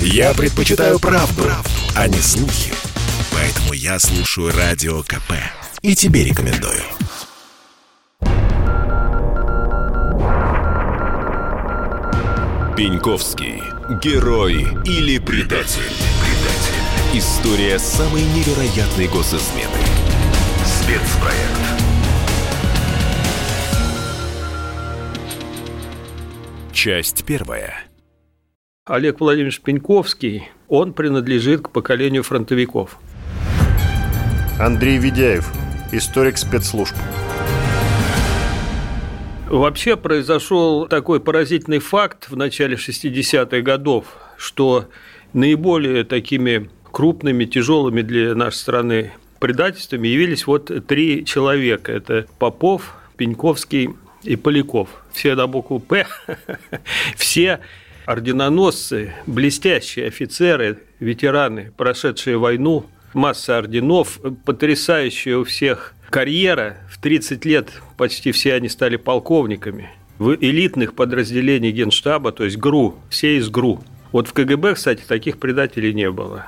Я предпочитаю правду, правду, а не слухи. Поэтому я слушаю Радио КП. И тебе рекомендую. Пеньковский. Герой или предатель? предатель. История самой невероятной госизмены. Спецпроект. Часть первая. Олег Владимирович Пеньковский, он принадлежит к поколению фронтовиков. Андрей Ведяев, историк спецслужб. Вообще произошел такой поразительный факт в начале 60-х годов, что наиболее такими крупными, тяжелыми для нашей страны предательствами явились вот три человека. Это Попов, Пеньковский и Поляков. Все на букву «П», все орденоносцы, блестящие офицеры, ветераны, прошедшие войну, масса орденов, потрясающая у всех карьера. В 30 лет почти все они стали полковниками. В элитных подразделениях Генштаба, то есть ГРУ, все из ГРУ. Вот в КГБ, кстати, таких предателей не было.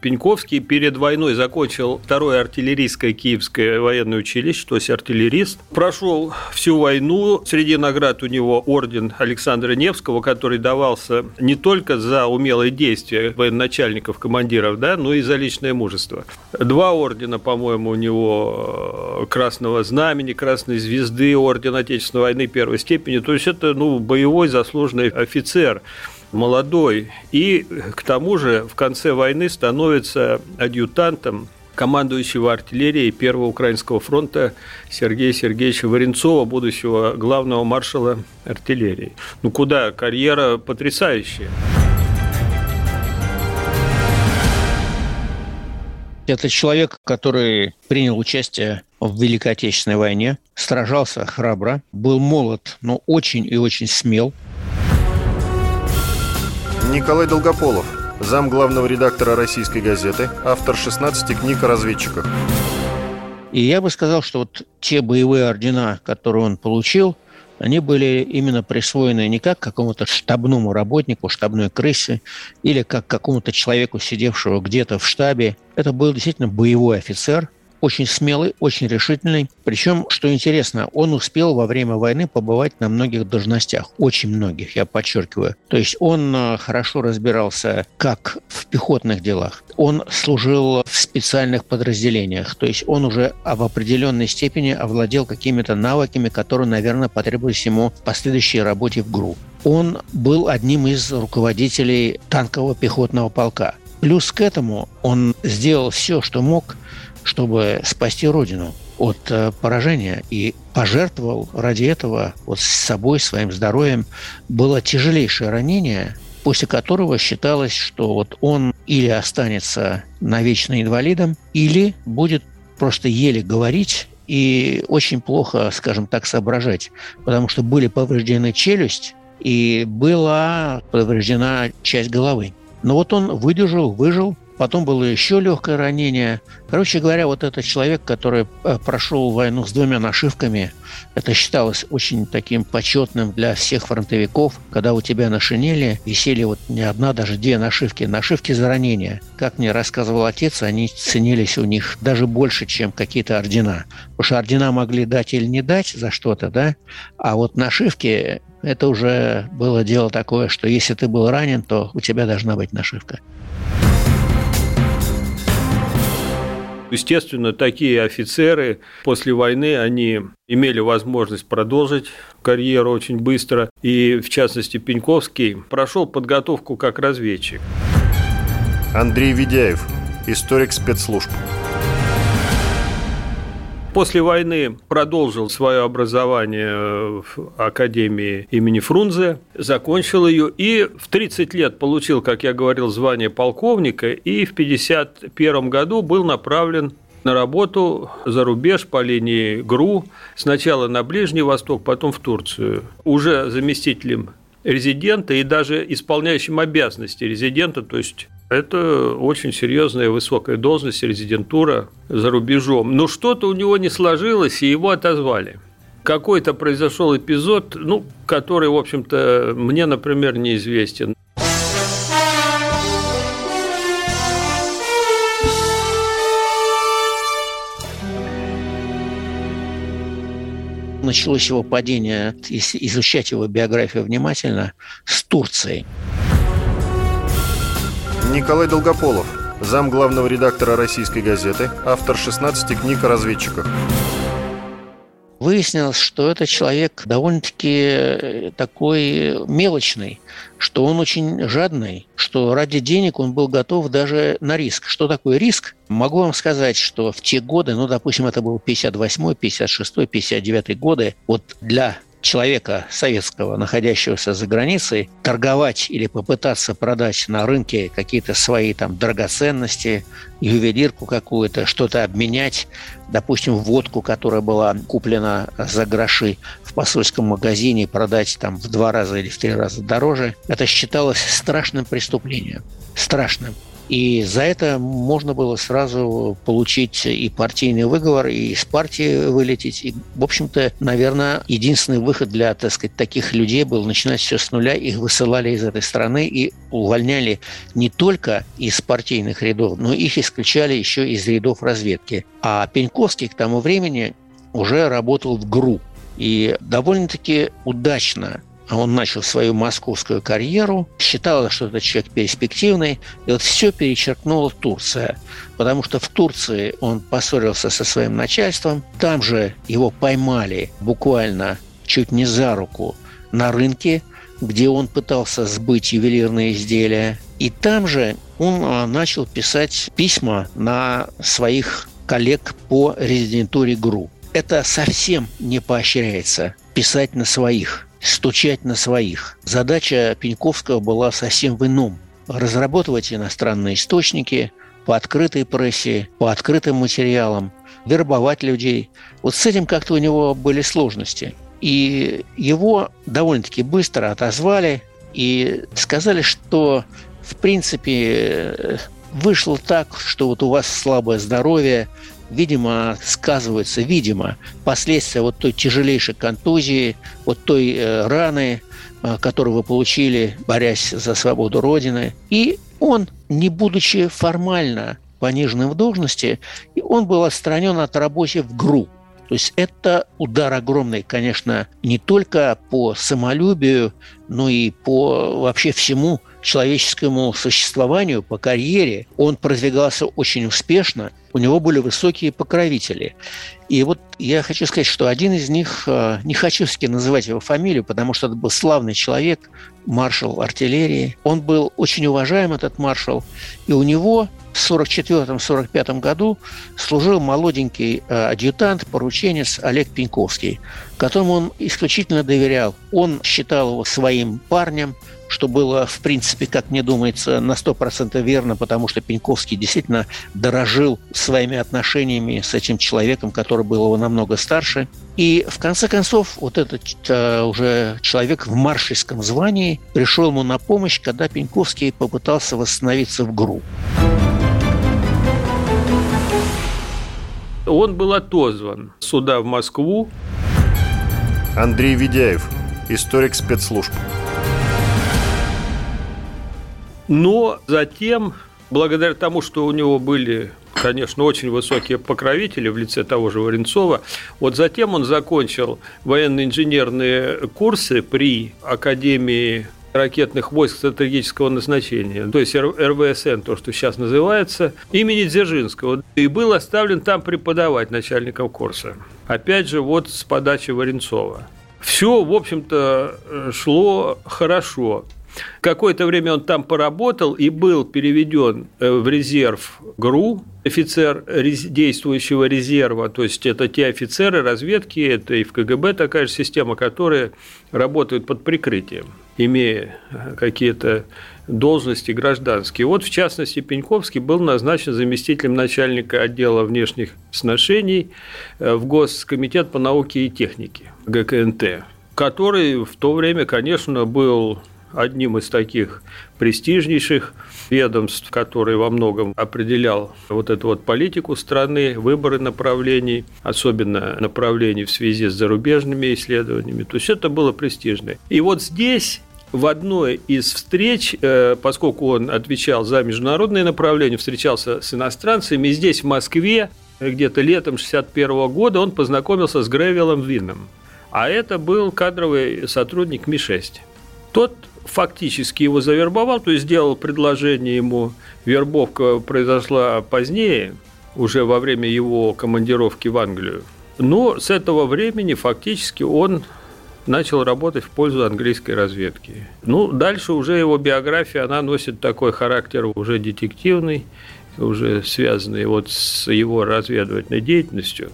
Пеньковский перед войной закончил второе артиллерийское киевское военное училище, то есть артиллерист. Прошел всю войну. Среди наград у него орден Александра Невского, который давался не только за умелые действия военачальников, командиров, да, но и за личное мужество. Два ордена, по-моему, у него э, Красного Знамени, Красной Звезды, орден Отечественной войны первой степени. То есть это ну, боевой заслуженный офицер молодой, и к тому же в конце войны становится адъютантом командующего артиллерией Первого Украинского фронта Сергея Сергеевича Варенцова, будущего главного маршала артиллерии. Ну куда? Карьера потрясающая. Это человек, который принял участие в Великой Отечественной войне, сражался храбро, был молод, но очень и очень смел – Николай Долгополов, зам главного редактора российской газеты, автор 16 книг о разведчиках. И я бы сказал, что вот те боевые ордена, которые он получил, они были именно присвоены не как какому-то штабному работнику, штабной крысе, или как какому-то человеку, сидевшего где-то в штабе. Это был действительно боевой офицер – очень смелый, очень решительный. Причем, что интересно, он успел во время войны побывать на многих должностях. Очень многих, я подчеркиваю. То есть он э, хорошо разбирался как в пехотных делах. Он служил в специальных подразделениях. То есть он уже в определенной степени овладел какими-то навыками, которые, наверное, потребовались ему в последующей работе в ГРУ. Он был одним из руководителей танкового пехотного полка. Плюс к этому он сделал все, что мог чтобы спасти Родину от э, поражения и пожертвовал ради этого вот с собой, своим здоровьем. Было тяжелейшее ранение, после которого считалось, что вот он или останется навечно инвалидом, или будет просто еле говорить и очень плохо, скажем так, соображать, потому что были повреждены челюсть и была повреждена часть головы. Но вот он выдержал, выжил, Потом было еще легкое ранение. Короче говоря, вот этот человек, который э, прошел войну с двумя нашивками, это считалось очень таким почетным для всех фронтовиков, когда у тебя на шинели висели вот не одна, даже две нашивки. Нашивки за ранение. Как мне рассказывал отец, они ценились у них даже больше, чем какие-то ордена. Потому что ордена могли дать или не дать за что-то, да, а вот нашивки это уже было дело такое, что если ты был ранен, то у тебя должна быть нашивка. Естественно, такие офицеры после войны, они имели возможность продолжить карьеру очень быстро. И, в частности, Пеньковский прошел подготовку как разведчик. Андрей Ведяев, историк спецслужб. После войны продолжил свое образование в Академии имени Фрунзе, закончил ее и в 30 лет получил, как я говорил, звание полковника и в 1951 году был направлен на работу за рубеж по линии ГРУ, сначала на Ближний Восток, потом в Турцию. Уже заместителем резидента и даже исполняющим обязанности резидента, то есть это очень серьезная высокая должность, резидентура за рубежом. Но что-то у него не сложилось, и его отозвали. Какой-то произошел эпизод, ну, который, в общем-то, мне, например, неизвестен. Началось его падение, если изучать его биографию внимательно, с Турции. Николай Долгополов, зам главного редактора «Российской газеты», автор 16 книг о разведчиках. Выяснилось, что это человек довольно-таки э, такой мелочный, что он очень жадный, что ради денег он был готов даже на риск. Что такое риск? Могу вам сказать, что в те годы, ну, допустим, это был 58 56 59 годы, вот для человека советского, находящегося за границей, торговать или попытаться продать на рынке какие-то свои там драгоценности, ювелирку какую-то, что-то обменять, допустим, водку, которая была куплена за гроши в посольском магазине, продать там в два раза или в три раза дороже, это считалось страшным преступлением. Страшным. И за это можно было сразу получить и партийный выговор, и из партии вылететь. И, в общем-то, наверное, единственный выход для, так сказать, таких людей был начинать все с нуля. Их высылали из этой страны и увольняли не только из партийных рядов, но их исключали еще из рядов разведки. А Пеньковский к тому времени уже работал в ГРУ. И довольно-таки удачно он начал свою московскую карьеру, считал, что этот человек перспективный, и вот все перечеркнула Турция, потому что в Турции он поссорился со своим начальством, там же его поймали буквально чуть не за руку на рынке, где он пытался сбыть ювелирные изделия, и там же он а, начал писать письма на своих коллег по резидентуре ГРУ. Это совсем не поощряется писать на своих – стучать на своих. Задача Пеньковского была совсем в ином. Разрабатывать иностранные источники по открытой прессе, по открытым материалам, вербовать людей. Вот с этим как-то у него были сложности. И его довольно-таки быстро отозвали и сказали, что в принципе вышло так, что вот у вас слабое здоровье, видимо, сказываются, видимо, последствия вот той тяжелейшей контузии, вот той э, раны, э, которую вы получили, борясь за свободу Родины. И он, не будучи формально пониженным в должности, он был отстранен от работы в ГРУ. То есть это удар огромный, конечно, не только по самолюбию, но и по вообще всему человеческому существованию, по карьере. Он продвигался очень успешно, у него были высокие покровители. И вот я хочу сказать, что один из них, э, не хочу называть его фамилию, потому что это был славный человек, маршал артиллерии. Он был очень уважаем, этот маршал, и у него в 1944-1945 году служил молоденький э, адъютант, порученец Олег Пеньковский, которому он исключительно доверял. Он считал его своим парнем, что было, в принципе, как мне думается, на 100% верно, потому что Пеньковский действительно дорожил своими отношениями с этим человеком, который был его намного старше. И в конце концов, вот этот э, уже человек в маршальском звании пришел ему на помощь, когда Пеньковский попытался восстановиться в ГРУ. Он был отозван сюда, в Москву. Андрей Ведяев, историк спецслужб. Но затем, благодаря тому, что у него были конечно, очень высокие покровители в лице того же Варенцова. Вот затем он закончил военно-инженерные курсы при Академии ракетных войск стратегического назначения, то есть РВСН, то, что сейчас называется, имени Дзержинского. И был оставлен там преподавать начальником курса. Опять же, вот с подачи Варенцова. Все, в общем-то, шло хорошо. Какое-то время он там поработал и был переведен э, в резерв ГРУ, офицер действующего резерва, то есть это те офицеры разведки, это и в КГБ такая же система, которые работают под прикрытием, имея э, какие-то должности гражданские. Вот, в частности, Пеньковский был назначен заместителем начальника отдела внешних отношений э, в Госкомитет по науке и технике, ГКНТ который в то время, конечно, был одним из таких престижнейших ведомств, который во многом определял вот эту вот политику страны, выборы направлений, особенно направлений в связи с зарубежными исследованиями. То есть это было престижно. И вот здесь в одной из встреч, э, поскольку он отвечал за международные направления, встречался с иностранцами, здесь, в Москве, где-то летом 1961 года он познакомился с Гревелом Винном. А это был кадровый сотрудник Ми-6. Тот фактически его завербовал, то есть сделал предложение ему. Вербовка произошла позднее, уже во время его командировки в Англию. Но с этого времени фактически он начал работать в пользу английской разведки. Ну, дальше уже его биография, она носит такой характер уже детективный, уже связанный вот с его разведывательной деятельностью.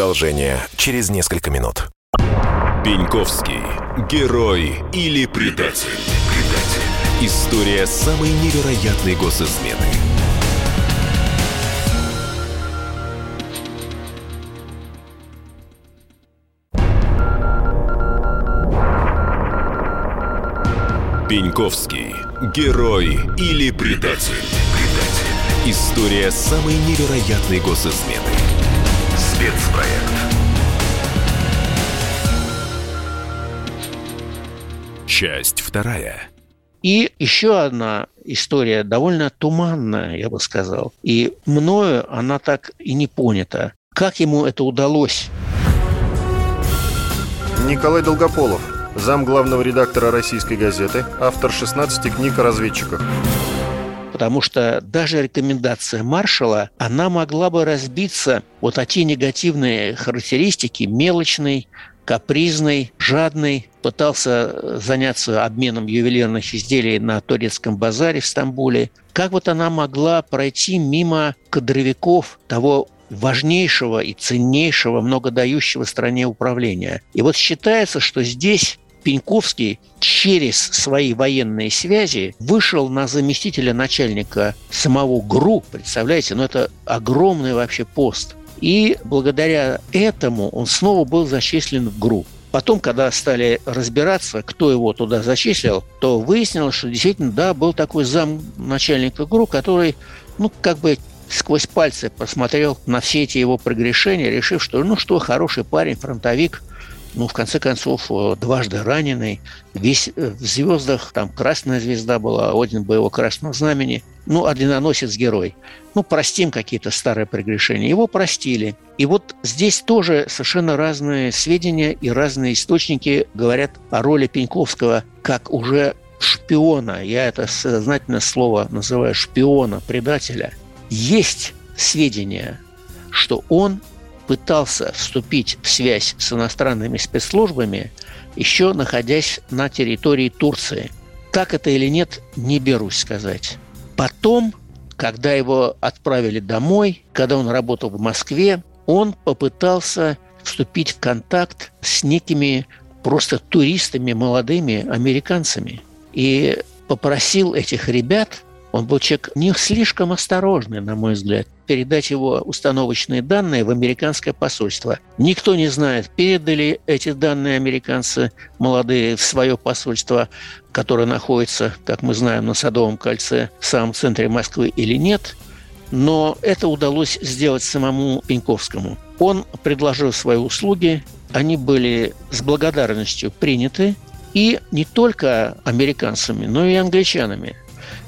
Продолжение через несколько минут. Пеньковский. Герой или предатель? История самой невероятной госизмены. Пеньковский. Герой или предатель? История самой невероятной госизмены. Спецпроект. Часть вторая. И еще одна история, довольно туманная, я бы сказал. И мною она так и не понята. Как ему это удалось? Николай Долгополов, зам главного редактора «Российской газеты», автор 16 книг о разведчиках потому что даже рекомендация маршала, она могла бы разбиться вот о те негативные характеристики, мелочный, капризный, жадный, пытался заняться обменом ювелирных изделий на турецком базаре в Стамбуле. Как вот она могла пройти мимо кадровиков того важнейшего и ценнейшего, многодающего стране управления. И вот считается, что здесь Пеньковский через свои военные связи вышел на заместителя начальника самого ГРУ, представляете, ну это огромный вообще пост. И благодаря этому он снова был зачислен в ГРУ. Потом, когда стали разбираться, кто его туда зачислил, то выяснилось, что действительно, да, был такой зам начальника ГРУ, который, ну, как бы сквозь пальцы посмотрел на все эти его прогрешения, решив, что, ну что, хороший парень, фронтовик, ну, в конце концов, э, дважды раненый, весь э, в звездах, там красная звезда была, орден боевого красного знамени, ну, орденоносец герой. Ну, простим какие-то старые прегрешения. Его простили. И вот здесь тоже совершенно разные сведения и разные источники говорят о роли Пеньковского как уже шпиона. Я это сознательно слово называю шпиона, предателя. Есть сведения, что он пытался вступить в связь с иностранными спецслужбами, еще находясь на территории Турции. Так это или нет, не берусь сказать. Потом, когда его отправили домой, когда он работал в Москве, он попытался вступить в контакт с некими просто туристами, молодыми американцами. И попросил этих ребят он был человек не слишком осторожный, на мой взгляд, передать его установочные данные в американское посольство. Никто не знает, передали эти данные американцы молодые в свое посольство, которое находится, как мы знаем, на Садовом кольце в самом центре Москвы или нет. Но это удалось сделать самому Пеньковскому. Он предложил свои услуги, они были с благодарностью приняты, и не только американцами, но и англичанами.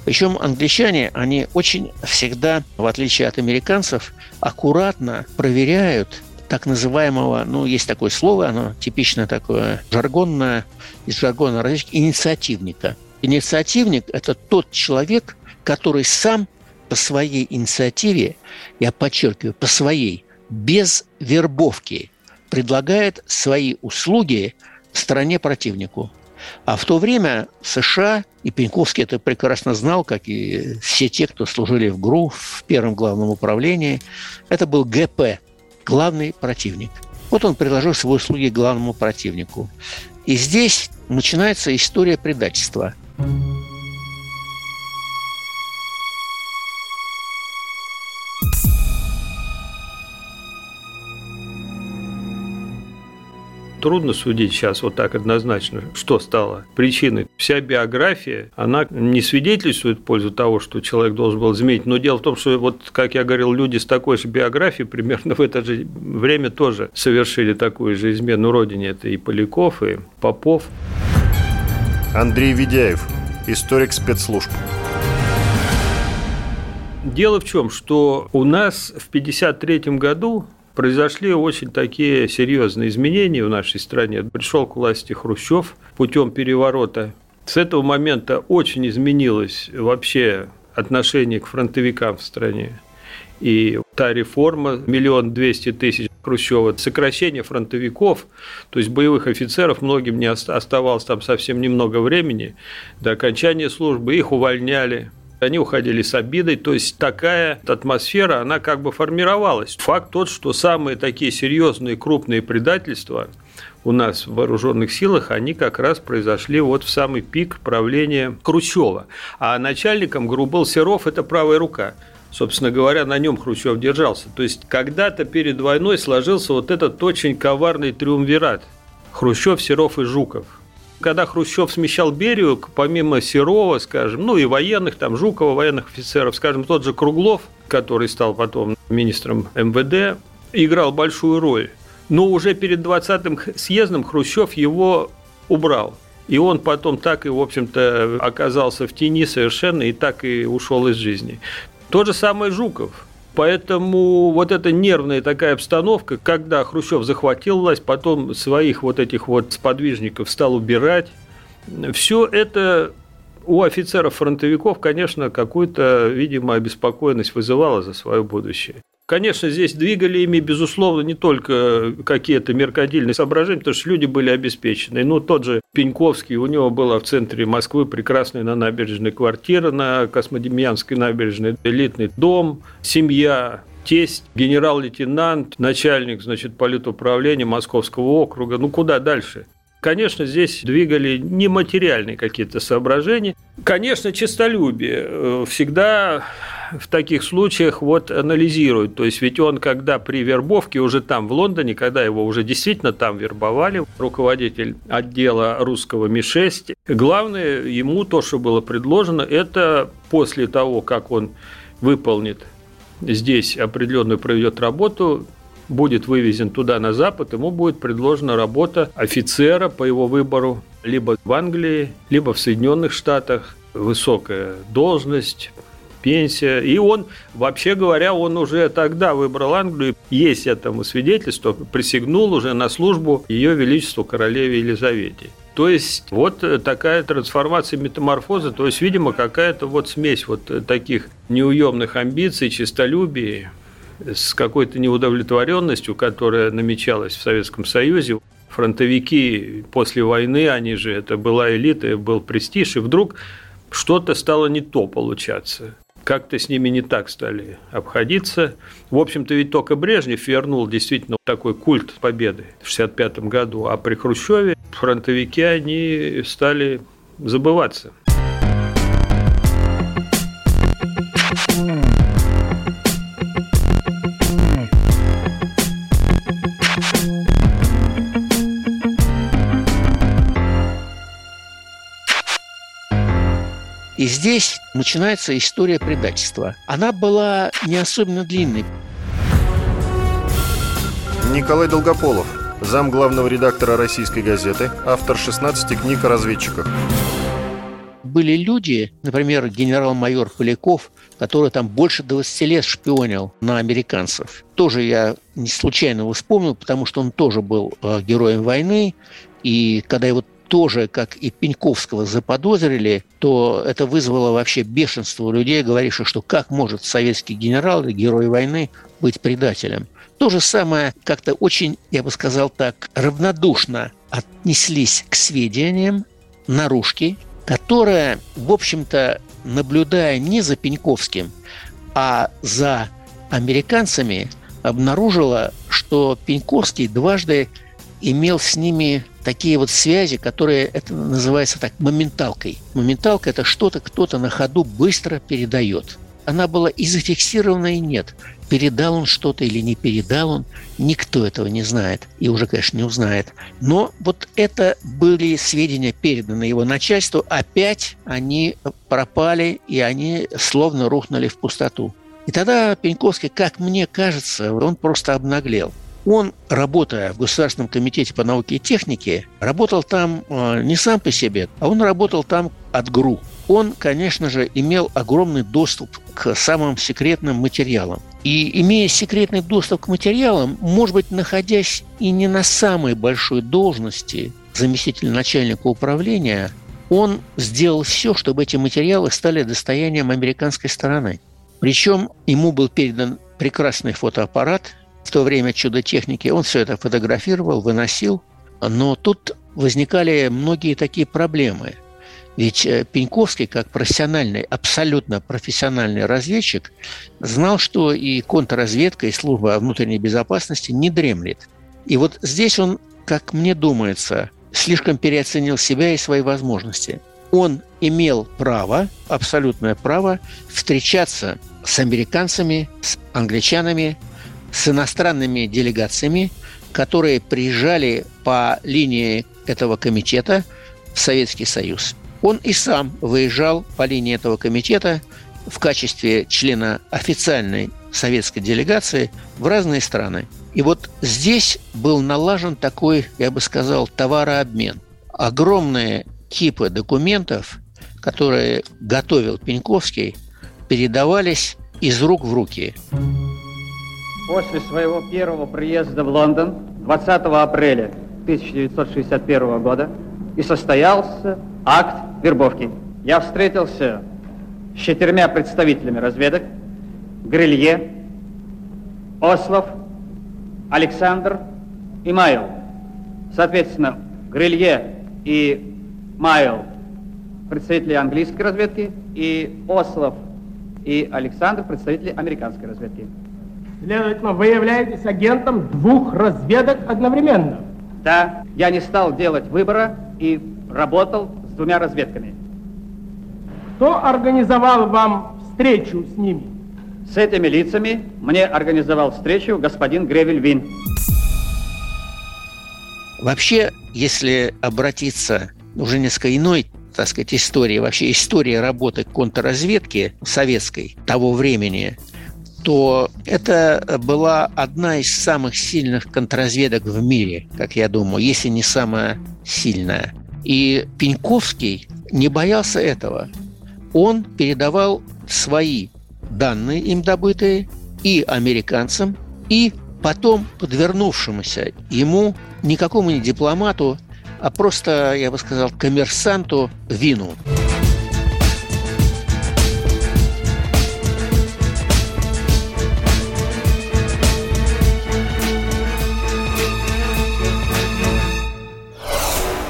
Причем англичане, они очень всегда, в отличие от американцев, аккуратно проверяют так называемого, ну, есть такое слово, оно типично такое жаргонное, из жаргона различных, инициативника. Инициативник – это тот человек, который сам по своей инициативе, я подчеркиваю, по своей, без вербовки, предлагает свои услуги стране противнику. А в то время США, и Пеньковский это прекрасно знал, как и все те, кто служили в ГРУ, в первом главном управлении, это был ГП, главный противник. Вот он предложил свои услуги главному противнику. И здесь начинается история предательства. Трудно судить сейчас вот так однозначно, что стало причиной. Вся биография, она не свидетельствует в пользу того, что человек должен был изменить. Но дело в том, что, вот, как я говорил, люди с такой же биографией примерно в это же время тоже совершили такую же измену родине. Это и Поляков, и Попов. Андрей Ведяев, историк спецслужб. Дело в чем, что у нас в 1953 году произошли очень такие серьезные изменения в нашей стране. Пришел к власти Хрущев путем переворота. С этого момента очень изменилось вообще отношение к фронтовикам в стране. И та реформа, миллион двести тысяч Хрущева, сокращение фронтовиков, то есть боевых офицеров, многим не оставалось там совсем немного времени до окончания службы, их увольняли, они уходили с обидой, то есть такая атмосфера, она как бы формировалась. Факт тот, что самые такие серьезные крупные предательства у нас в вооруженных силах, они как раз произошли вот в самый пик правления Хрущева. А начальником ГРУ был Серов, это правая рука. Собственно говоря, на нем Хрущев держался. То есть когда-то перед войной сложился вот этот очень коварный триумвират. Хрущев, Серов и Жуков – когда Хрущев смещал Берию, помимо Серова, скажем, ну и военных, там Жукова, военных офицеров, скажем, тот же Круглов, который стал потом министром МВД, играл большую роль. Но уже перед 20-м съездом Хрущев его убрал. И он потом так и, в общем-то, оказался в тени совершенно и так и ушел из жизни. То же самое Жуков – Поэтому вот эта нервная такая обстановка, когда Хрущев захватил власть, потом своих вот этих вот сподвижников стал убирать, все это у офицеров-фронтовиков, конечно, какую-то, видимо, обеспокоенность вызывало за свое будущее. Конечно, здесь двигали ими, безусловно, не только какие-то меркадильные соображения, потому что люди были обеспечены. Ну, тот же Пеньковский, у него была в центре Москвы прекрасная на набережной квартира, на Космодемьянской набережной, элитный дом, семья, тесть, генерал-лейтенант, начальник, значит, политуправления Московского округа. Ну, куда дальше? Конечно, здесь двигали нематериальные какие-то соображения. Конечно, честолюбие э, всегда в таких случаях вот анализируют. То есть ведь он, когда при вербовке уже там, в Лондоне, когда его уже действительно там вербовали, руководитель отдела русского Ми-6, главное ему то, что было предложено, это после того, как он выполнит здесь определенную проведет работу, будет вывезен туда, на Запад, ему будет предложена работа офицера по его выбору либо в Англии, либо в Соединенных Штатах. Высокая должность, пенсия. И он, вообще говоря, он уже тогда выбрал Англию. Есть этому свидетельство, присягнул уже на службу Ее Величеству Королеве Елизавете. То есть вот такая трансформация метаморфоза, то есть, видимо, какая-то вот смесь вот таких неуемных амбиций, честолюбия, с какой-то неудовлетворенностью, которая намечалась в Советском Союзе. Фронтовики после войны, они же, это была элита, был престиж, и вдруг что-то стало не то получаться. Как-то с ними не так стали обходиться. В общем-то, ведь только Брежнев вернул действительно такой культ победы в 1965 году, а при Хрущеве фронтовики, они стали забываться. И здесь начинается история предательства. Она была не особенно длинной. Николай Долгополов, зам главного редактора «Российской газеты», автор 16 книг о разведчиках. Были люди, например, генерал-майор Поляков, который там больше 20 лет шпионил на американцев. Тоже я не случайно его вспомнил, потому что он тоже был э, героем войны. И когда его тоже, как и Пеньковского, заподозрили, то это вызвало вообще бешенство у людей, говоривших, что как может советский генерал или герой войны быть предателем. То же самое как-то очень, я бы сказал так, равнодушно отнеслись к сведениям наружки, которая, в общем-то, наблюдая не за Пеньковским, а за американцами, обнаружила, что Пеньковский дважды имел с ними такие вот связи, которые, это называется так, моменталкой. Моменталка – это что-то кто-то на ходу быстро передает. она была и зафиксирована, и нет. Передал он что-то или не передал он, никто этого не знает. И уже, конечно, не узнает. Но вот это были сведения, переданы его начальству. Опять они пропали, и они словно рухнули в пустоту. И тогда Пеньковский, как мне кажется, он просто обнаглел. Он, работая в Государственном комитете по науке и технике, работал там э, не сам по себе, а он работал там от ГРУ. Он, конечно же, имел огромный доступ к самым секретным материалам. И имея секретный доступ к материалам, может быть, находясь и не на самой большой должности заместителя начальника управления, он сделал все, чтобы эти материалы стали достоянием американской стороны. Причем ему был передан прекрасный фотоаппарат, в то время чудо техники, он все это фотографировал, выносил. Но тут возникали многие такие проблемы. Ведь э, Пеньковский, как профессиональный, абсолютно профессиональный разведчик, знал, что и контрразведка, и служба внутренней безопасности не дремлет. И вот здесь он, как мне думается, слишком переоценил себя и свои возможности. Он имел право, абсолютное право, встречаться с американцами, с англичанами, с иностранными делегациями, которые приезжали по линии этого комитета в Советский Союз. Он и сам выезжал по линии этого комитета в качестве члена официальной советской делегации в разные страны. И вот здесь был налажен такой, я бы сказал, товарообмен. Огромные кипы документов, которые готовил Пеньковский, передавались из рук в руки. После своего первого приезда в Лондон 20 апреля 1961 года и состоялся акт вербовки. Я встретился с четырьмя представителями разведок. Грилье, Ослов, Александр и Майл. Соответственно, Грилье и Майл представители английской разведки и Ослов и Александр представители американской разведки. Следовательно, вы являетесь агентом двух разведок одновременно. Да, я не стал делать выбора и работал с двумя разведками. Кто организовал вам встречу с ними? С этими лицами мне организовал встречу господин Гревель Вин. Вообще, если обратиться уже несколько иной так сказать, истории, вообще история работы контрразведки советской того времени, то это была одна из самых сильных контрразведок в мире, как я думаю, если не самая сильная. И Пеньковский не боялся этого. Он передавал свои данные, им добытые, и американцам, и потом подвернувшемуся ему, никакому не дипломату, а просто, я бы сказал, коммерсанту Вину.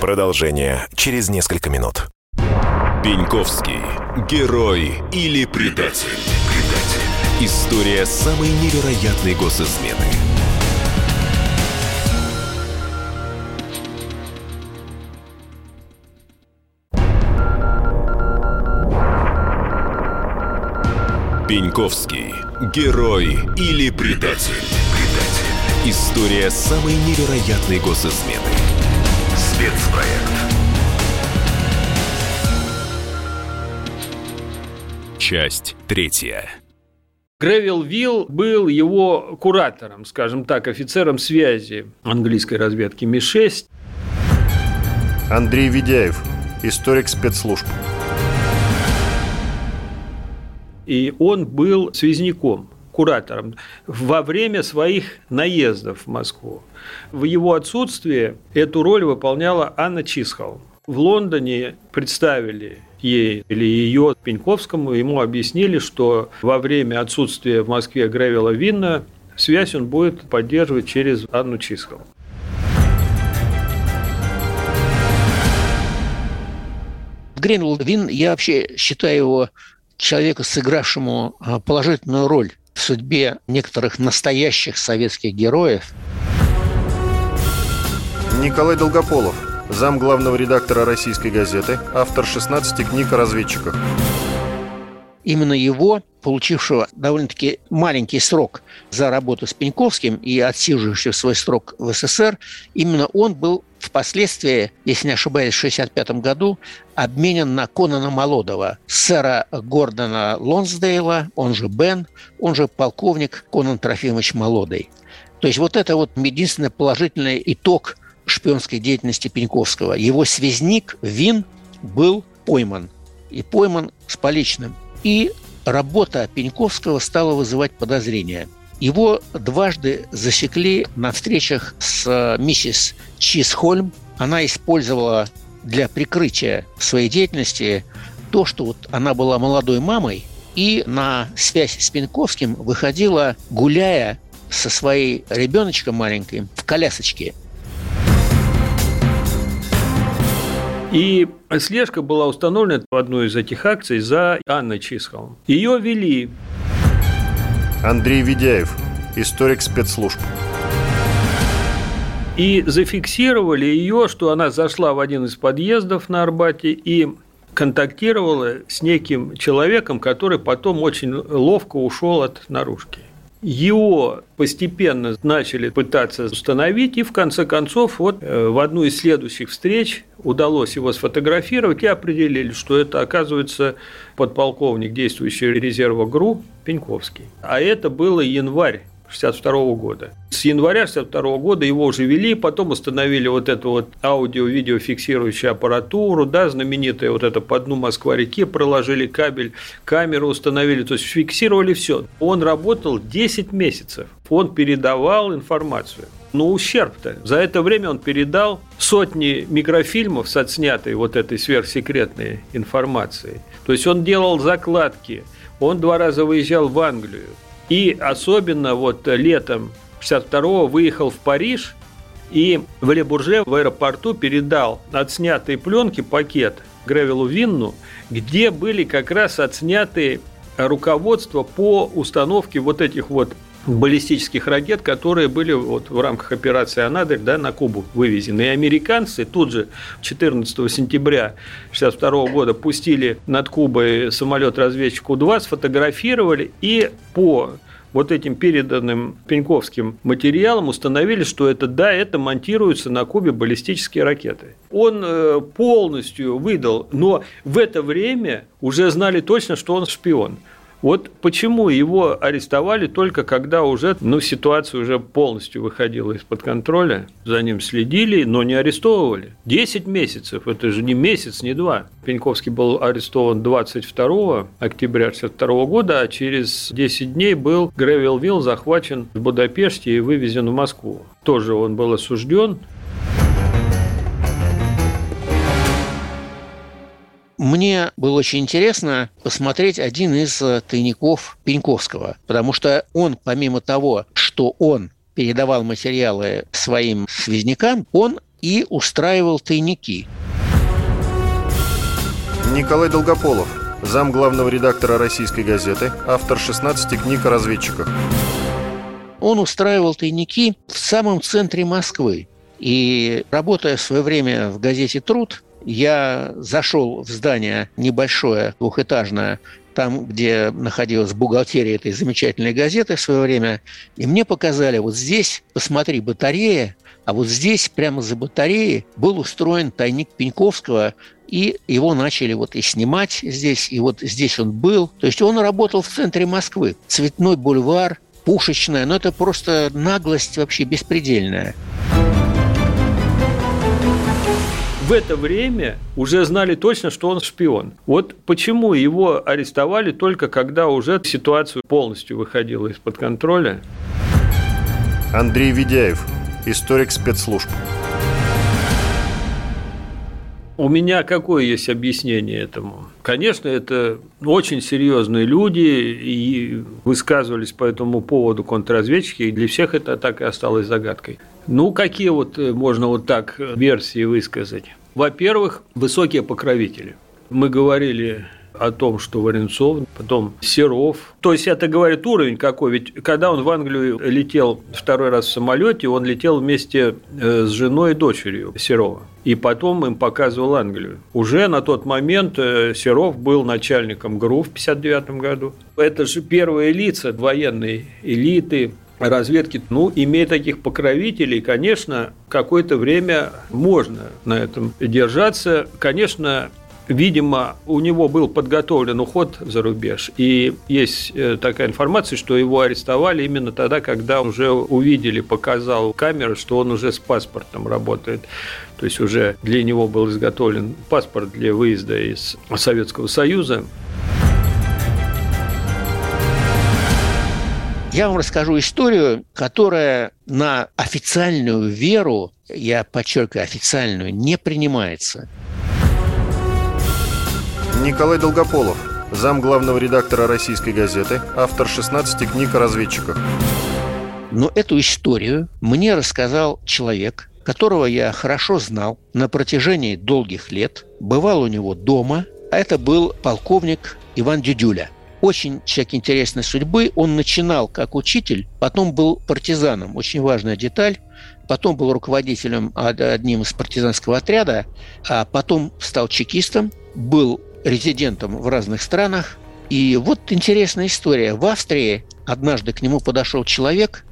Продолжение через несколько минут. Пеньковский. Герой или предатель? Предатель. История самой невероятной госизмены. Пеньковский. Герой или предатель? Предатель. История самой невероятной госизмены. Спецпроект. Часть третья. Гревил Вилл был его куратором, скажем так, офицером связи английской разведки Ми-6. Андрей Ведяев, историк спецслужб. И он был связняком, куратором во время своих наездов в Москву. В его отсутствие эту роль выполняла Анна Чисхол. В Лондоне представили ей или ее Пеньковскому, ему объяснили, что во время отсутствия в Москве Гревела Винна связь он будет поддерживать через Анну Чисхол. Гренвилл Вин, я вообще считаю его человека, сыгравшему а, положительную роль судьбе некоторых настоящих советских героев. Николай Долгополов, зам главного редактора «Российской газеты», автор 16 книг о разведчиках. Именно его, получившего довольно-таки маленький срок за работу с Пеньковским и отсиживающего свой срок в СССР, именно он был впоследствии, если не ошибаюсь, в 1965 году обменен на Конана Молодого, сэра Гордона Лонсдейла, он же Бен, он же полковник Конан Трофимович Молодый. То есть вот это вот единственный положительный итог шпионской деятельности Пеньковского. Его связник Вин был пойман. И пойман с поличным. И работа Пеньковского стала вызывать подозрения. Его дважды засекли на встречах с э, миссис Чисхольм. Она использовала для прикрытия своей деятельности то, что вот она была молодой мамой и на связь с Пеньковским выходила, гуляя со своей ребеночком маленьким в колясочке. И слежка была установлена в одной из этих акций за Анной Чисховым. Ее вели. Андрей Ведяев, историк спецслужб. И зафиксировали ее, что она зашла в один из подъездов на Арбате и контактировала с неким человеком, который потом очень ловко ушел от наружки. Его постепенно начали пытаться установить, и в конце концов вот э, в одну из следующих встреч удалось его сфотографировать и определили, что это, оказывается, подполковник действующего резерва ГРУ Пеньковский. А это было январь 1962 года. С января 1962 года его уже вели, потом установили вот эту вот аудио-видео фиксирующую аппаратуру, да, знаменитая вот это по дну Москва-реки проложили кабель, камеру установили, то есть фиксировали все. Он работал 10 месяцев, он передавал информацию. Но ущерб-то. За это время он передал сотни микрофильмов с отснятой вот этой сверхсекретной информацией. То есть он делал закладки, он два раза выезжал в Англию, и особенно вот летом 62-го выехал в Париж и в Ле в аэропорту передал отснятые пленки пакет Гревелу Винну, где были как раз отсняты руководство по установке вот этих вот баллистических ракет, которые были вот в рамках операции «Анадырь» да, на Кубу вывезены. И американцы тут же 14 сентября 1962 года пустили над Кубой самолет-разведчик У-2, сфотографировали и по вот этим переданным Пеньковским материалом установили, что это да, это монтируются на Кубе баллистические ракеты. Он э, полностью выдал, но в это время уже знали точно, что он шпион. Вот почему его арестовали только когда уже ну, ситуация уже полностью выходила из-под контроля. За ним следили, но не арестовывали. 10 месяцев, это же не месяц, не два. Пеньковский был арестован 22 октября 1962 года, а через 10 дней был Гревел Вилл захвачен в Будапеште и вывезен в Москву. Тоже он был осужден, Мне было очень интересно посмотреть один из э, тайников Пеньковского, потому что он, помимо того, что он передавал материалы своим связнякам, он и устраивал тайники. Николай Долгополов, зам главного редактора российской газеты, автор 16 книг о разведчиках. Он устраивал тайники в самом центре Москвы. И работая в свое время в газете «Труд», я зашел в здание небольшое, двухэтажное, там, где находилась бухгалтерия этой замечательной газеты в свое время, и мне показали, вот здесь, посмотри, батарея, а вот здесь, прямо за батареей, был устроен тайник Пеньковского, и его начали вот и снимать здесь, и вот здесь он был. То есть он работал в центре Москвы. Цветной бульвар, пушечная, но это просто наглость вообще беспредельная в это время уже знали точно, что он шпион. Вот почему его арестовали только когда уже ситуация полностью выходила из-под контроля. Андрей Ведяев, историк спецслужб. У меня какое есть объяснение этому? Конечно, это очень серьезные люди и высказывались по этому поводу контрразведчики, и для всех это так и осталось загадкой. Ну, какие вот э, можно вот так версии высказать? Во-первых, высокие покровители. Мы говорили о том, что Варенцов, потом Серов. То есть это говорит уровень какой. Ведь когда он в Англию летел второй раз в самолете, он летел вместе э, с женой и дочерью Серова. И потом им показывал Англию. Уже на тот момент э, Серов был начальником ГРУ в 1959 году. Это же первые лица военной элиты, разведки. Ну, имея таких покровителей, конечно, какое-то время можно на этом держаться. Конечно, Видимо, у него был подготовлен уход за рубеж. И есть э, такая информация, что его арестовали именно тогда, когда уже увидели, показал камеру, что он уже с паспортом работает. То есть уже для него был изготовлен паспорт для выезда из Советского Союза. Я вам расскажу историю, которая на официальную веру, я подчеркиваю, официальную, не принимается. Николай Долгополов, зам главного редактора «Российской газеты», автор 16 книг о разведчиках. Но эту историю мне рассказал человек, которого я хорошо знал на протяжении долгих лет, бывал у него дома, а это был полковник Иван Дюдюля – очень человек интересной судьбы. Он начинал как учитель, потом был партизаном. Очень важная деталь. Потом был руководителем одним из партизанского отряда, а потом стал чекистом, был резидентом в разных странах. И вот интересная история. В Австрии однажды к нему подошел человек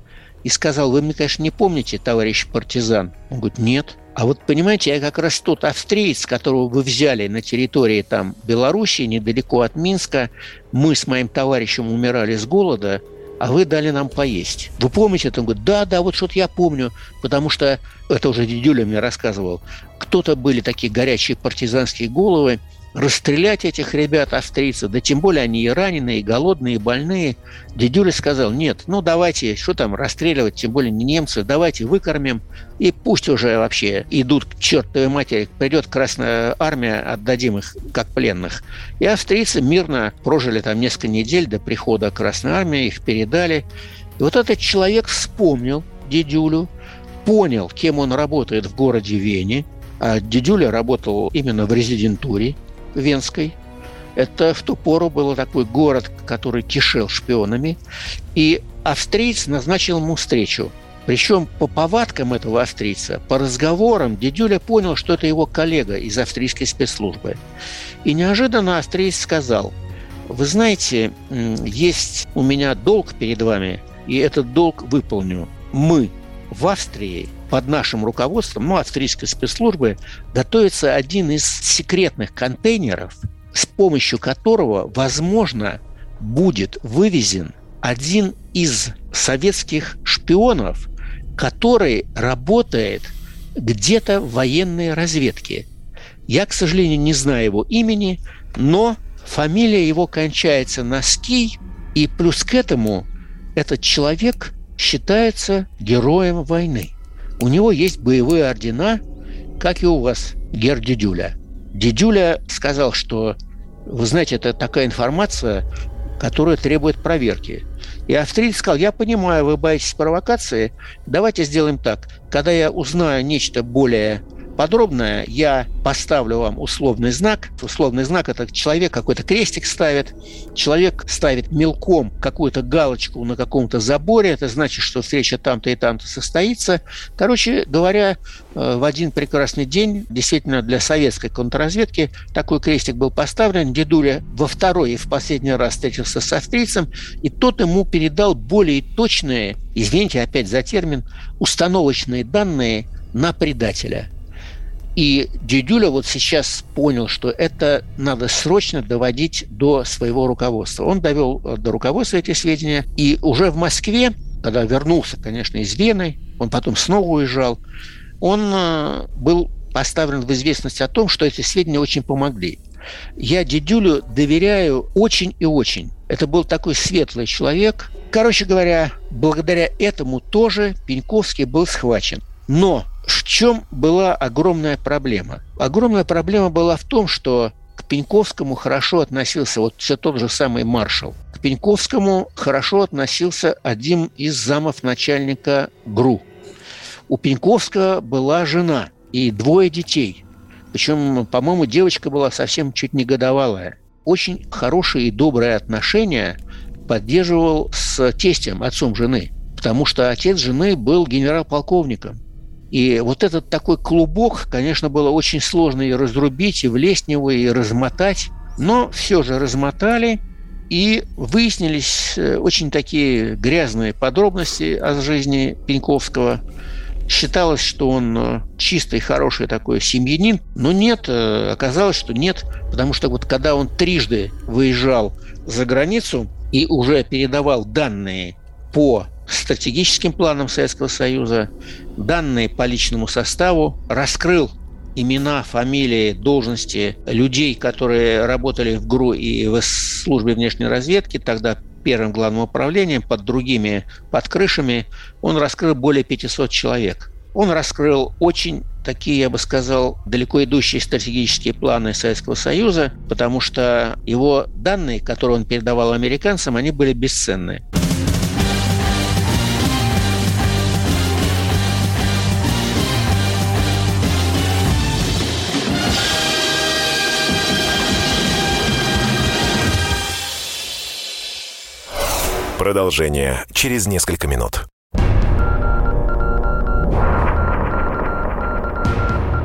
и сказал, вы мне, конечно, не помните, товарищ партизан. Он говорит, нет. А вот, понимаете, я как раз тот австриец, которого вы взяли на территории там Белоруссии, недалеко от Минска. Мы с моим товарищем умирали с голода, а вы дали нам поесть. Вы помните? Он говорит, да, да, вот что-то я помню, потому что, это уже Дедюля мне рассказывал, кто-то были такие горячие партизанские головы, расстрелять этих ребят, австрийцев, да тем более они и раненые, и голодные, и больные. Дедюля сказал, нет, ну давайте, что там расстреливать, тем более не немцы, давайте выкормим, и пусть уже вообще идут к чертовой матери, придет Красная Армия, отдадим их как пленных. И австрийцы мирно прожили там несколько недель до прихода Красной Армии, их передали. И вот этот человек вспомнил Дедюлю, понял, кем он работает в городе Вене, а Дедюля работал именно в резидентуре, Венской. Это в ту пору был такой город, который кишел шпионами. И австриец назначил ему встречу. Причем по повадкам этого австрийца, по разговорам, Дедюля понял, что это его коллега из австрийской спецслужбы. И неожиданно австриец сказал, вы знаете, есть у меня долг перед вами, и этот долг выполню. Мы в Австрии под нашим руководством, ну, австрийской спецслужбы, готовится один из секретных контейнеров, с помощью которого, возможно, будет вывезен один из советских шпионов, который работает где-то в военной разведке. Я, к сожалению, не знаю его имени, но фамилия его кончается на «ский», и плюс к этому этот человек считается героем войны. У него есть боевые ордена, как и у вас, Гер Дедюля. Дедюля сказал, что, вы знаете, это такая информация, которая требует проверки. И австриец сказал, я понимаю, вы боитесь провокации, давайте сделаем так. Когда я узнаю нечто более подробное, я поставлю вам условный знак. Условный знак – это человек какой-то крестик ставит, человек ставит мелком какую-то галочку на каком-то заборе, это значит, что встреча там-то и там-то состоится. Короче говоря, э, в один прекрасный день, действительно для советской контрразведки, такой крестик был поставлен. Дедуля во второй и в последний раз встретился с австрийцем, и тот ему передал более точные, извините опять за термин, установочные данные на предателя – и Дюдюля вот сейчас понял, что это надо срочно доводить до своего руководства. Он довел э, до руководства эти сведения, и уже в Москве, когда вернулся, конечно, из Вены, он потом снова уезжал, он э, был поставлен в известность о том, что эти сведения очень помогли. Я Дедюлю доверяю очень и очень. Это был такой светлый человек. Короче говоря, благодаря этому тоже Пеньковский был схвачен. Но в чем была огромная проблема? Огромная проблема была в том, что к Пеньковскому хорошо относился вот все тот же самый маршал. К Пеньковскому хорошо относился один из замов начальника ГРУ. У Пеньковского была жена и двое детей. Причем, по-моему, девочка была совсем чуть не годовалая. очень хорошие и добрые отношения поддерживал с тестем, отцом жены, потому что отец жены был генерал-полковником. И вот этот такой клубок, конечно, было очень сложно и разрубить, и влезть в него, и размотать. Но все же размотали, и выяснились э, очень такие грязные подробности о жизни Пеньковского. Считалось, что он э, чистый, хороший такой семьянин, но нет, э, оказалось, что нет, потому что вот когда он трижды выезжал за границу и уже передавал данные по стратегическим планам Советского Союза, данные по личному составу, раскрыл имена, фамилии, должности людей, которые работали в ГРУ и в службе внешней разведки, тогда первым главным управлением, под другими под крышами, он раскрыл более 500 человек. Он раскрыл очень такие, я бы сказал, далеко идущие стратегические планы Советского Союза, потому что его данные, которые он передавал американцам, они были бесценны. Продолжение через несколько минут.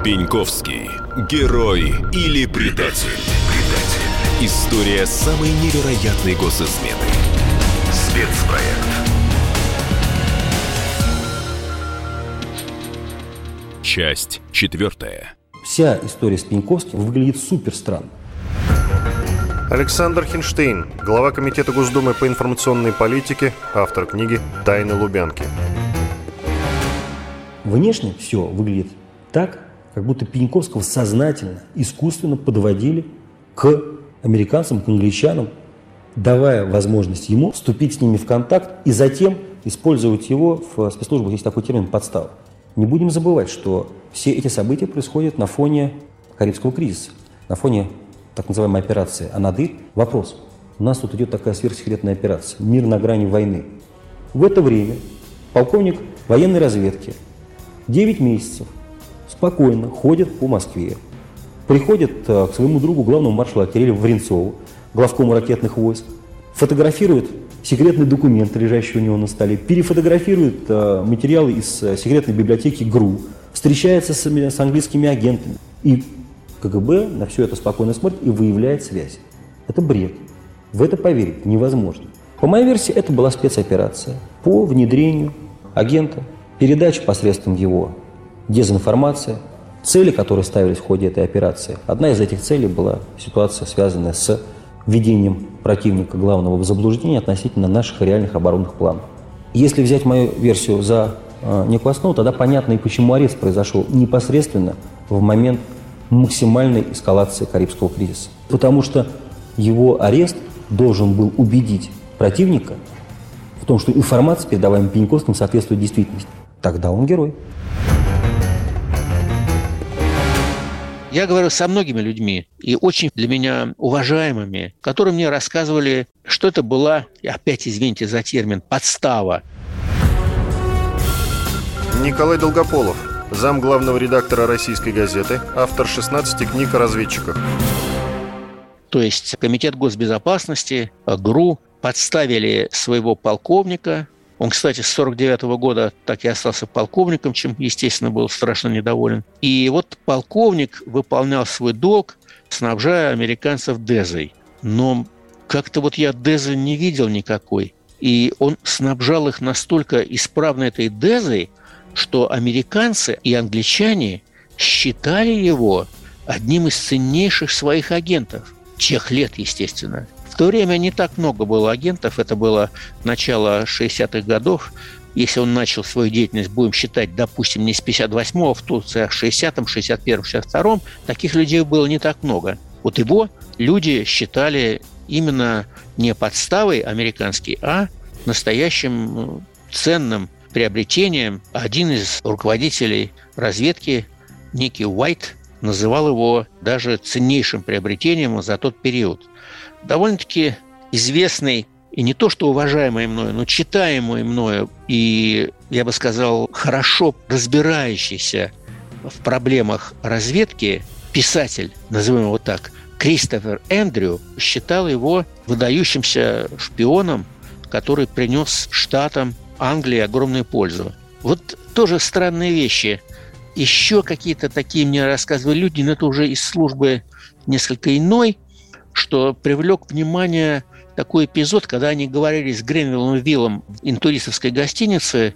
Пеньковский. Герой или предатель? предатель. История самой невероятной госизмены. Спецпроект. Часть четвертая. Вся история с Пеньковским выглядит супер странно. Александр Хинштейн, глава Комитета Госдумы по информационной политике, автор книги «Тайны Лубянки». Внешне все выглядит так, как будто Пеньковского сознательно, искусственно подводили к американцам, к англичанам, давая возможность ему вступить с ними в контакт и затем использовать его в спецслужбах, есть такой термин «подстава». Не будем забывать, что все эти события происходят на фоне Карибского кризиса, на фоне так называемая операция «Анадырь». Вопрос. У нас тут идет такая сверхсекретная операция «Мир на грани войны». В это время полковник военной разведки 9 месяцев спокойно ходит по Москве, приходит э, к своему другу, главному маршалу Кириллу Варенцову, главкому ракетных войск, фотографирует секретные документы, лежащие у него на столе, перефотографирует э, материалы из э, секретной библиотеки ГРУ, встречается с английскими агентами и КГБ на все это спокойно смотрит и выявляет связь. Это бред. В это поверить невозможно. По моей версии, это была спецоперация по внедрению агента, передача посредством его дезинформации, цели, которые ставились в ходе этой операции. Одна из этих целей была ситуация, связанная с введением противника главного в заблуждение относительно наших реальных оборонных планов. Если взять мою версию за э, некую основу, тогда понятно и почему арест произошел непосредственно в момент максимальной эскалации Карибского кризиса. Потому что его арест должен был убедить противника в том, что информация, передаваемая Пеньковским, соответствует действительности. Тогда он герой. Я говорю со многими людьми, и очень для меня уважаемыми, которые мне рассказывали, что это была, опять извините за термин, подстава. Николай Долгополов, зам главного редактора «Российской газеты», автор 16 книг о разведчиках. То есть Комитет госбезопасности, ГРУ подставили своего полковника. Он, кстати, с 49 года так и остался полковником, чем, естественно, был страшно недоволен. И вот полковник выполнял свой долг, снабжая американцев дезой. Но как-то вот я дезы не видел никакой. И он снабжал их настолько исправно этой дезой, что американцы и англичане считали его одним из ценнейших своих агентов. Тех лет, естественно. В то время не так много было агентов, это было начало 60-х годов. Если он начал свою деятельность, будем считать, допустим, не с 58-го, в Турции, а в 60-м, 61-м, 62-м, таких людей было не так много. Вот его люди считали именно не подставой американский, а настоящим ну, ценным приобретением один из руководителей разведки, некий Уайт, называл его даже ценнейшим приобретением за тот период. Довольно-таки известный и не то что уважаемый мною, но читаемый мною и, я бы сказал, хорошо разбирающийся в проблемах разведки писатель, назовем его так, Кристофер Эндрю считал его выдающимся шпионом, который принес штатам Англии огромную пользу. Вот тоже странные вещи. Еще какие-то такие мне рассказывали люди, но это уже из службы несколько иной, что привлек внимание такой эпизод, когда они говорили с Гренвиллом Виллом в интуристовской гостинице,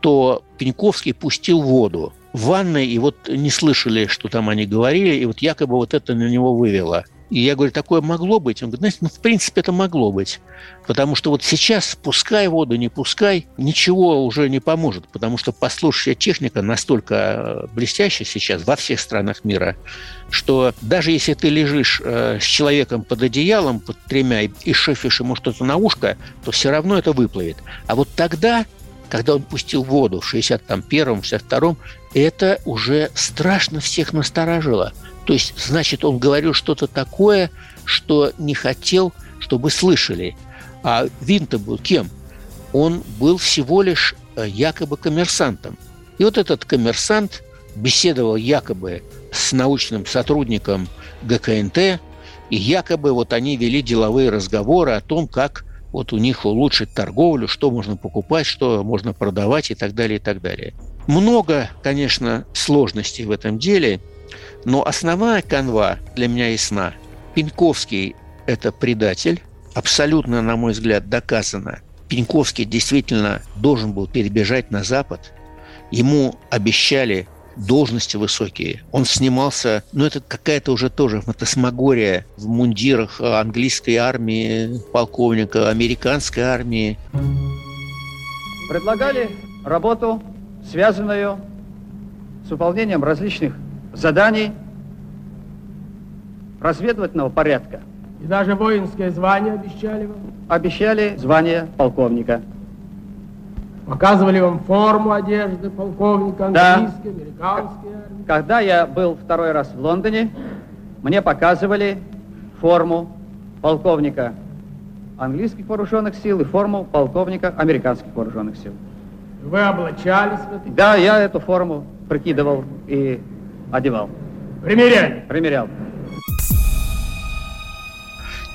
то Пеньковский пустил воду в ванной, и вот не слышали, что там они говорили, и вот якобы вот это на него вывело – и я говорю, такое могло быть? Он говорит, знаете, ну, в принципе, это могло быть. Потому что вот сейчас, пускай воду, не пускай, ничего уже не поможет. Потому что послушающая техника настолько э, блестящая сейчас во всех странах мира, что даже если ты лежишь э, с человеком под одеялом, под тремя, и шефишь ему что-то на ушко, то все равно это выплывет. А вот тогда, когда он пустил воду в 61-м, 62-м, это уже страшно всех насторожило – то есть, значит, он говорил что-то такое, что не хотел, чтобы слышали. А Винта был кем? Он был всего лишь э, якобы коммерсантом. И вот этот коммерсант беседовал якобы с научным сотрудником ГКНТ, и якобы вот они вели деловые разговоры о том, как вот у них улучшить торговлю, что можно покупать, что можно продавать и так далее, и так далее. Много, конечно, сложностей в этом деле – но основная канва для меня ясна. Пеньковский – это предатель. Абсолютно, на мой взгляд, доказано. Пеньковский действительно должен был перебежать на Запад. Ему обещали должности высокие. Он снимался, ну это какая-то уже тоже фантасмагория в мундирах английской армии, полковника, американской армии. Предлагали работу, связанную с выполнением различных заданий разведывательного порядка. И даже воинское звание обещали вам? Обещали звание полковника. Показывали вам форму одежды полковника английской, да. американской армии? Когда я был второй раз в Лондоне, мне показывали форму полковника английских вооруженных сил и форму полковника американских вооруженных сил. Вы облачались в этой Да, я эту форму прикидывал и одевал. Примеряли? Примерял.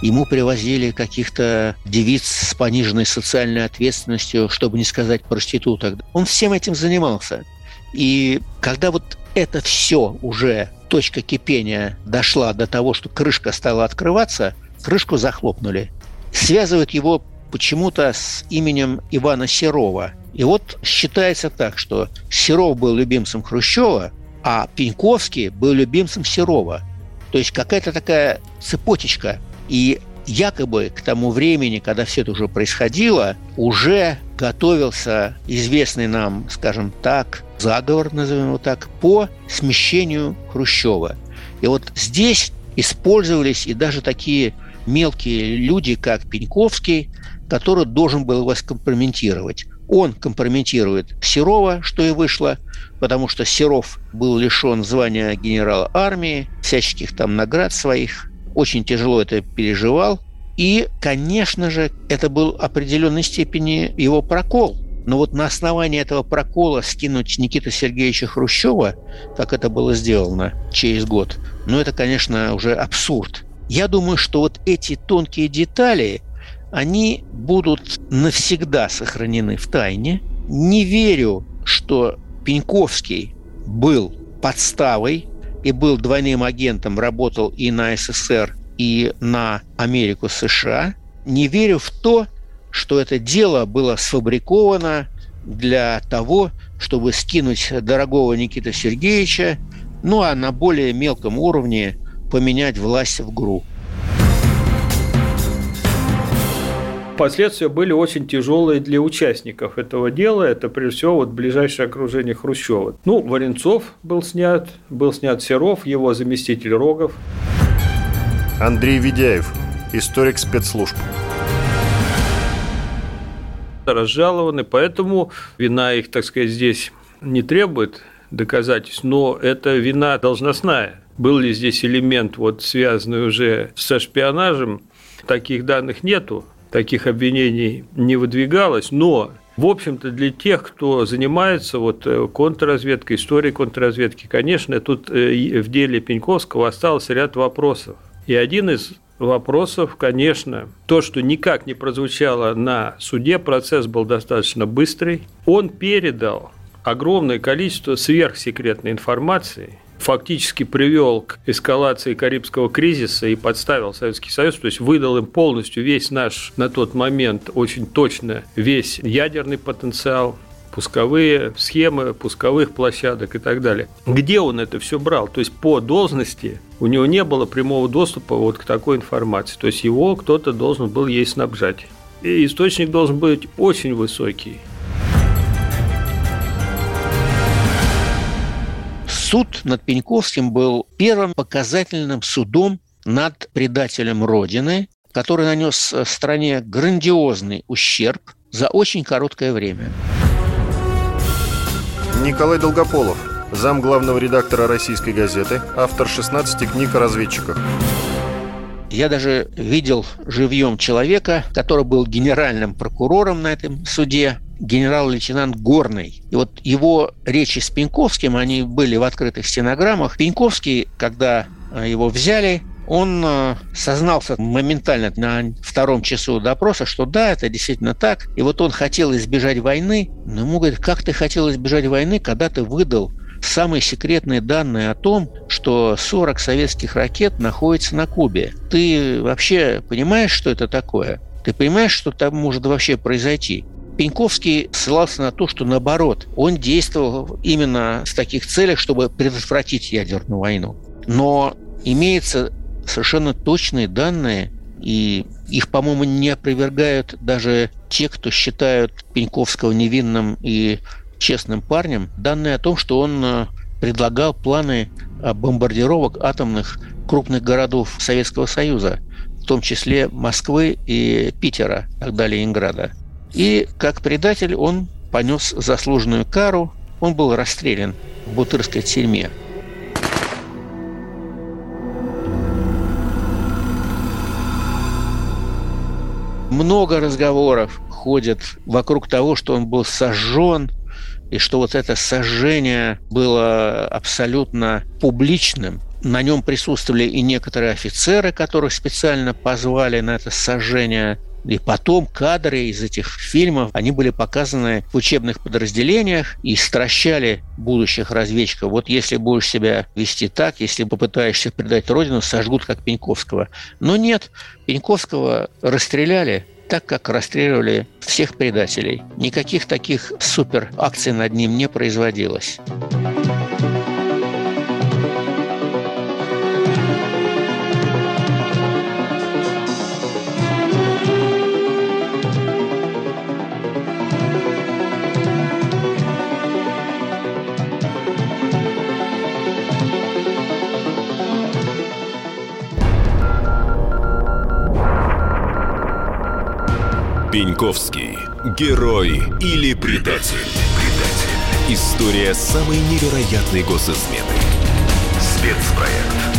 Ему привозили каких-то девиц с пониженной социальной ответственностью, чтобы не сказать проституток. Он всем этим занимался. И когда вот это все уже, точка кипения дошла до того, что крышка стала открываться, крышку захлопнули. Связывают его почему-то с именем Ивана Серова. И вот считается так, что Серов был любимцем Хрущева, а Пеньковский был любимцем Серова. То есть какая-то такая цепочечка. И якобы к тому времени, когда все это уже происходило, уже готовился известный нам, скажем так, заговор, назовем его так, по смещению Хрущева. И вот здесь использовались и даже такие мелкие люди, как Пеньковский, который должен был его скомпрометировать. Он компрометирует Серова, что и вышло, потому что Серов был лишен звания генерала армии, всяческих там наград своих, очень тяжело это переживал. И, конечно же, это был определенной степени его прокол. Но вот на основании этого прокола скинуть Никита Сергеевича Хрущева, как это было сделано через год, ну это, конечно, уже абсурд. Я думаю, что вот эти тонкие детали, они будут навсегда сохранены в тайне. Не верю, что Пеньковский был подставой и был двойным агентом, работал и на СССР, и на Америку США, не верю в то, что это дело было сфабриковано для того, чтобы скинуть дорогого Никита Сергеевича, ну а на более мелком уровне поменять власть в ГРУ. Последствия были очень тяжелые для участников этого дела. Это, прежде всего, вот ближайшее окружение Хрущева. Ну, Варенцов был снят, был снят Серов, его заместитель Рогов. Андрей Ведяев, историк спецслужб. Разжалованы, поэтому вина их, так сказать, здесь не требует доказательств, но это вина должностная. Был ли здесь элемент, вот, связанный уже со шпионажем, таких данных нету, таких обвинений не выдвигалось, но в общем-то, для тех, кто занимается вот э, контрразведкой, историей контрразведки, конечно, тут э, в деле Пеньковского остался ряд вопросов. И один из вопросов, конечно, то, что никак не прозвучало на суде, процесс был достаточно быстрый. Он передал огромное количество сверхсекретной информации, фактически привел к эскалации Карибского кризиса и подставил Советский Союз, то есть выдал им полностью весь наш на тот момент очень точно весь ядерный потенциал, пусковые схемы пусковых площадок и так далее. Где он это все брал? То есть по должности у него не было прямого доступа вот к такой информации. То есть его кто-то должен был ей снабжать. И источник должен быть очень высокий. Суд над Пеньковским был первым показательным судом над предателем Родины, который нанес стране грандиозный ущерб за очень короткое время. Николай Долгополов, зам главного редактора «Российской газеты», автор 16 книг о разведчиках. Я даже видел живьем человека, который был генеральным прокурором на этом суде, генерал-лейтенант Горный. И вот его речи с Пеньковским, они были в открытых стенограммах. Пеньковский, когда э, его взяли, он э, сознался моментально на втором часу допроса, что да, это действительно так. И вот он хотел избежать войны, но ему говорят, как ты хотел избежать войны, когда ты выдал самые секретные данные о том, что 40 советских ракет находятся на Кубе. Ты вообще понимаешь, что это такое? Ты понимаешь, что там может вообще произойти? Пеньковский ссылался на то, что наоборот, он действовал именно с таких целях, чтобы предотвратить ядерную войну. Но имеется совершенно точные данные, и их, по-моему, не опровергают даже те, кто считают Пеньковского невинным и честным парнем, данные о том, что он э, предлагал планы бомбардировок атомных крупных городов Советского Союза, в том числе Москвы и Питера, тогда Ленинграда. И как предатель он понес заслуженную кару, он был расстрелян в Бутырской тюрьме – много разговоров ходит вокруг того, что он был сожжен, и что вот это сожжение было абсолютно публичным. На нем присутствовали и некоторые офицеры, которых специально позвали на это сожжение. И потом кадры из этих фильмов, они были показаны в учебных подразделениях и стращали будущих разведчиков. Вот если будешь себя вести так, если попытаешься предать Родину, сожгут как Пеньковского. Но нет, Пеньковского расстреляли, так, как расстреливали всех предателей. Никаких таких супер акций над ним не производилось. Пеньковский. Герой или предатель? предатель. История самой невероятной госизмены. Спецпроект.